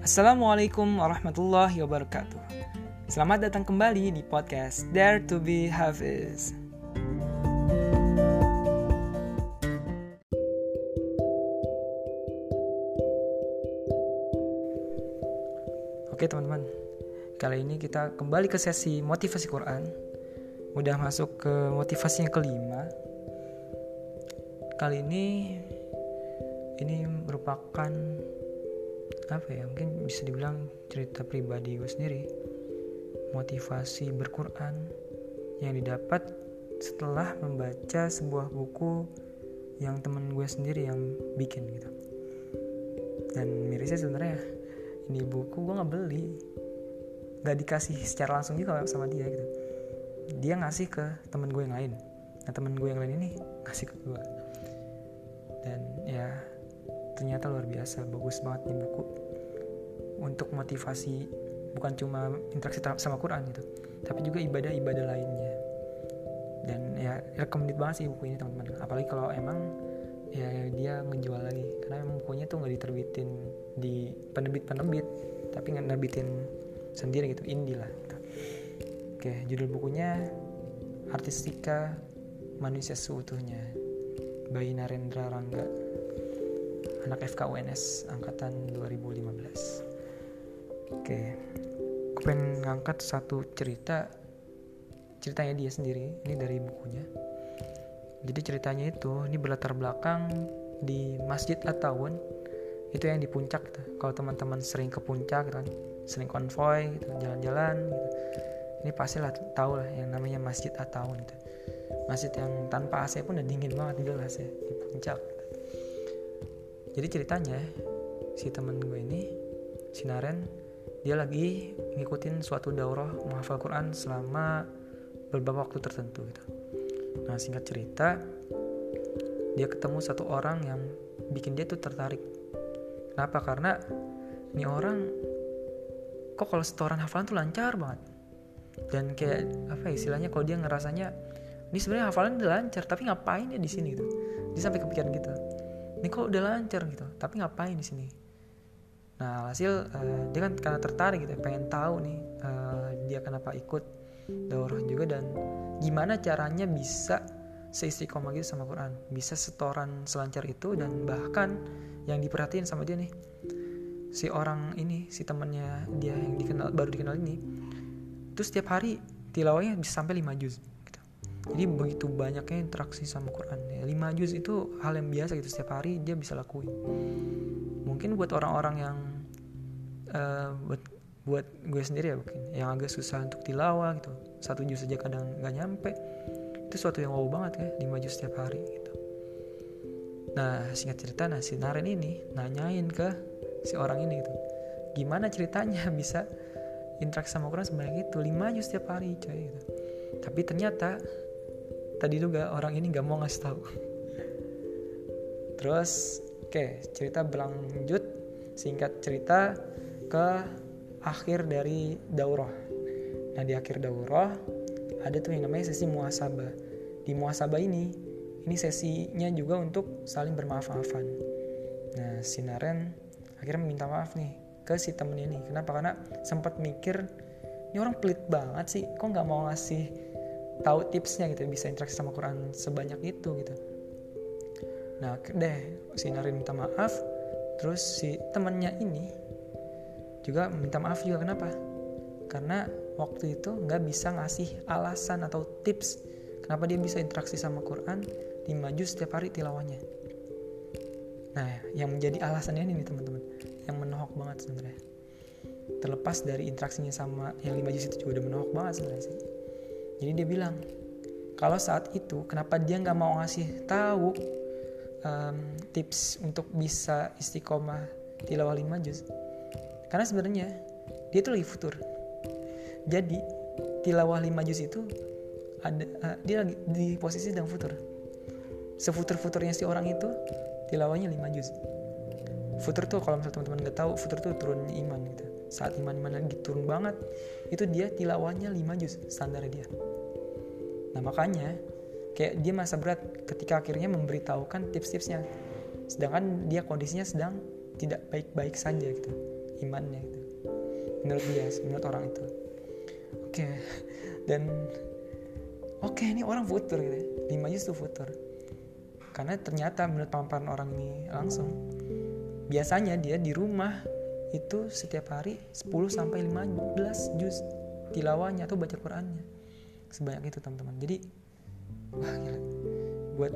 Assalamualaikum warahmatullahi wabarakatuh. Selamat datang kembali di podcast Dare to be Hafiz. Oke teman-teman, kali ini kita kembali ke sesi motivasi Quran. Udah masuk ke motivasi yang kelima. Kali ini ini merupakan apa ya mungkin bisa dibilang cerita pribadi gue sendiri motivasi berquran yang didapat setelah membaca sebuah buku yang temen gue sendiri yang bikin gitu. Dan mirisnya sebenarnya ini buku gue nggak beli nggak dikasih secara langsung juga sama dia gitu. Dia ngasih ke temen gue yang lain. Nah temen gue yang lain ini ngasih ke gue dan ya ternyata luar biasa bagus banget nih buku. Untuk motivasi bukan cuma interaksi sama Quran gitu tapi juga ibadah-ibadah lainnya. Dan ya recommended banget sih buku ini teman-teman. Apalagi kalau emang ya dia ngejual lagi. Karena emang bukunya tuh nggak diterbitin di penerbit-penerbit tapi nggak nerbitin sendiri gitu indie lah gitu. oke judul bukunya Artistika Manusia Seutuhnya Bayi Narendra Rangga anak FKUNS angkatan 2015 oke aku pengen ngangkat satu cerita ceritanya dia sendiri ini dari bukunya. Jadi ceritanya itu ini berlatar belakang di Masjid At-Tawun itu yang di puncak gitu. kalau teman-teman sering ke puncak gitu kan sering konvoy gitu jalan-jalan gitu ini pasti lah tahu lah yang namanya Masjid At-Tawun gitu masjid yang tanpa AC pun udah dingin banget jelas ya di puncak jadi ceritanya si temen gue ini si Naren dia lagi ngikutin suatu daurah menghafal Quran selama beberapa waktu tertentu gitu. Nah singkat cerita dia ketemu satu orang yang bikin dia tuh tertarik. Kenapa? Karena ini orang kok kalau setoran hafalan tuh lancar banget? Dan kayak apa ya, istilahnya kalau dia ngerasanya ini sebenarnya hafalan udah lancar tapi ngapain ya di sini? gitu. Dia sampai kepikiran gitu ini kok udah lancar? Gitu. Tapi ngapain di sini? Nah hasil uh, dia kan karena tertarik gitu pengen tahu nih uh, dia kenapa ikut daurah juga dan gimana caranya bisa seistiqomah gitu sama Quran bisa setoran selancar itu dan bahkan yang diperhatiin sama dia nih si orang ini si temannya dia yang dikenal baru dikenal ini itu setiap hari tilawahnya bisa sampai 5 juz jadi begitu banyaknya interaksi sama Quran ya, 5 juz itu hal yang biasa gitu. Setiap hari dia bisa lakuin. Mungkin buat orang-orang yang uh, buat buat gue sendiri ya mungkin yang agak susah untuk tilawah gitu. Satu juz saja kadang nggak nyampe. Itu suatu yang wow banget ya 5 juz setiap hari gitu. Nah singkat cerita nah si Naren ini nanyain ke si orang ini gitu. Gimana ceritanya bisa interaksi sama Quran sebanyak itu? 5 juz setiap hari coy gitu. Tapi ternyata tadi juga orang ini gak mau ngasih tahu. Terus oke okay, cerita berlanjut singkat cerita ke akhir dari daurah. Nah di akhir daurah ada tuh yang namanya sesi muasabah di muasabah ini ini sesinya juga untuk saling bermaaf-maafan. Nah sinaren akhirnya meminta maaf nih ke si temen ini. Kenapa? Karena sempat mikir ini orang pelit banget sih kok nggak mau ngasih tahu tipsnya gitu bisa interaksi sama Quran sebanyak itu gitu. Nah deh si Narin minta maaf terus si temannya ini juga minta maaf juga kenapa? Karena waktu itu nggak bisa ngasih alasan atau tips kenapa dia bisa interaksi sama Quran di maju setiap hari tilawahnya. Nah yang menjadi alasannya ini teman-teman yang menohok banget sebenarnya. Terlepas dari interaksinya sama yang lima juz itu juga udah menohok banget sebenarnya sih jadi dia bilang, kalau saat itu kenapa dia nggak mau ngasih tahu um, tips untuk bisa istiqomah tilawah lima juz? Karena sebenarnya dia tuh lagi futur. Jadi tilawah lima juz itu ada uh, dia lagi di posisi sedang futur. Sefutur-futurnya si orang itu tilawahnya lima juz. Futur tuh kalau misalnya teman-teman nggak tahu, futur tuh turunnya iman gitu. Saat iman-iman lagi turun banget, itu dia tilawahnya lima juz standar dia. Nah makanya kayak dia masa berat ketika akhirnya memberitahukan tips-tipsnya. Sedangkan dia kondisinya sedang tidak baik-baik saja gitu. imannya gitu menurut dia menurut orang itu oke okay. dan oke okay, ini orang futur gitu ya. 5 juz itu futur karena ternyata menurut pamparan orang ini langsung biasanya dia di rumah itu setiap hari 10 sampai 15 juz tilawahnya atau baca Qurannya. Sebanyak itu teman-teman. Jadi wah gila. Buat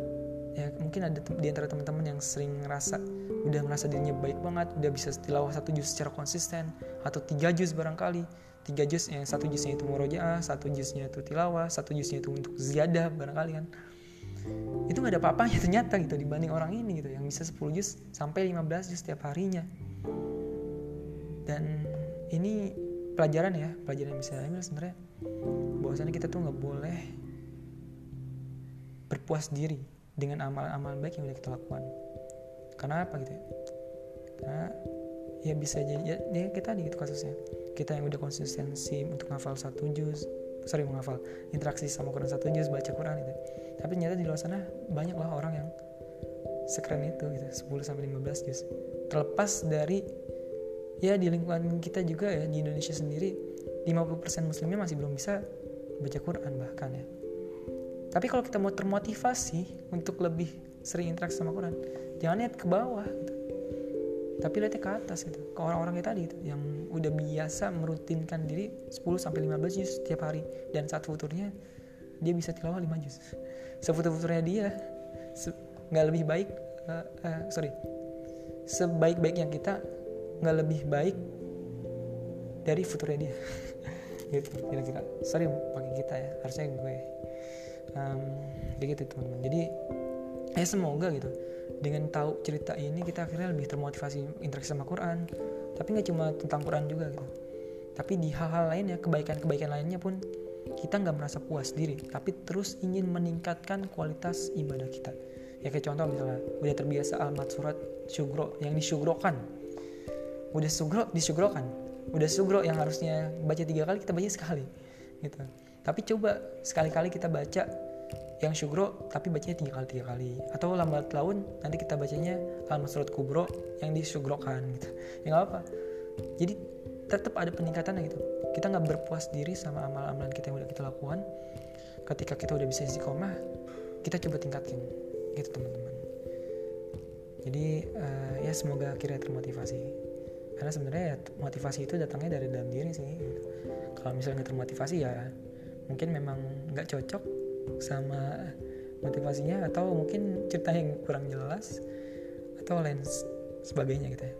ya mungkin ada di antara teman-teman yang sering ngerasa udah merasa dirinya baik banget udah bisa tilawah satu juz secara konsisten atau tiga juz barangkali. Tiga juz yang satu juznya itu murojaah satu juznya itu tilawah satu juznya itu untuk ziyadah barangkali kan. Itu nggak ada apa-apanya ternyata gitu dibanding orang ini gitu yang bisa 10 juz sampai 15 juz setiap harinya dan ini pelajaran ya pelajaran yang bisa ambil sebenarnya. Bahwasannya kita tuh nggak boleh berpuas diri dengan amal-amal baik yang udah kita lakukan. Karena apa gitu ya? Karena ya bisa jadi ya, ya kita di gitu kasusnya. Kita yang udah konsistensi untuk ngafal satu juz sorry menghafal interaksi sama Quran satu juz baca Quran itu tapi ternyata di luar sana banyak lah orang yang sekeren itu gitu 10 sampai 15 juz. Terlepas dari ya di lingkungan kita juga ya di Indonesia sendiri 50% muslimnya masih belum bisa baca Quran bahkan ya. Tapi kalau kita mau termotivasi untuk lebih sering interaksi sama Quran jangan lihat ke bawah gitu. Tapi lihatnya ke atas gitu ke orang-orang kayak tadi gitu yang udah biasa merutinkan diri 10 sampai 15 juz setiap hari. Dan saat futurnya dia bisa tilawah 5 juz. Sefutur-futurnya dia nggak lebih baik uh, uh, sorry sebaik-baiknya kita nggak lebih baik dari futurnya dia. Gitu kira-kira. Sorry pakai kita ya. Harusnya gue. Um, kayak gitu teman-teman. Jadi ya semoga gitu. Dengan tahu cerita ini kita akhirnya lebih termotivasi interaksi sama Quran. Tapi nggak cuma tentang Quran juga gitu. Tapi di hal-hal lainnya kebaikan-kebaikan lainnya pun kita nggak merasa puas diri. Tapi terus ingin meningkatkan kualitas ibadah kita. Ya kayak contoh misalnya udah terbiasa almat surat syugro yang disyugrokan udah sugro disyugrokan udah sugro yang harusnya baca tiga kali kita baca sekali gitu. Tapi coba sekali-kali kita baca yang syugro tapi bacanya tiga kali tiga kali. Atau lambat laun nanti kita bacanya al surat kubro yang disyugrokan gitu. Ya nggak apa jadi tetap ada peningkatan gitu. Kita nggak berpuas diri sama amal-amalan kita yang udah kita lakukan. Ketika kita udah bisa istiqomah kita coba tingkatin gitu teman-teman. Jadi uh, ya semoga akhirnya termotivasi karena sebenarnya ya, motivasi itu datangnya dari dalam diri sih gitu. kalau misalnya termotivasi ya mungkin memang nggak cocok sama motivasinya atau mungkin cerita yang kurang jelas atau lain sebagainya gitu ya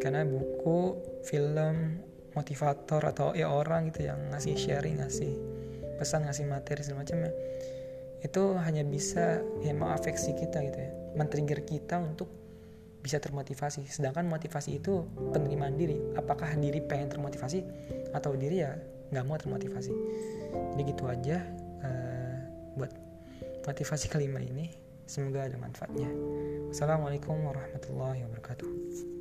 karena buku film motivator atau ya orang gitu yang ngasih sharing ngasih pesan ngasih materi segala macam ya itu hanya bisa ya mengafeksi kita gitu ya men-trigger kita untuk bisa termotivasi. Sedangkan motivasi itu penerimaan diri. Apakah diri pengen termotivasi atau diri ya nggak mau termotivasi? Jadi gitu aja uh, buat motivasi kelima ini. Semoga ada manfaatnya. Assalamualaikum warahmatullahi wabarakatuh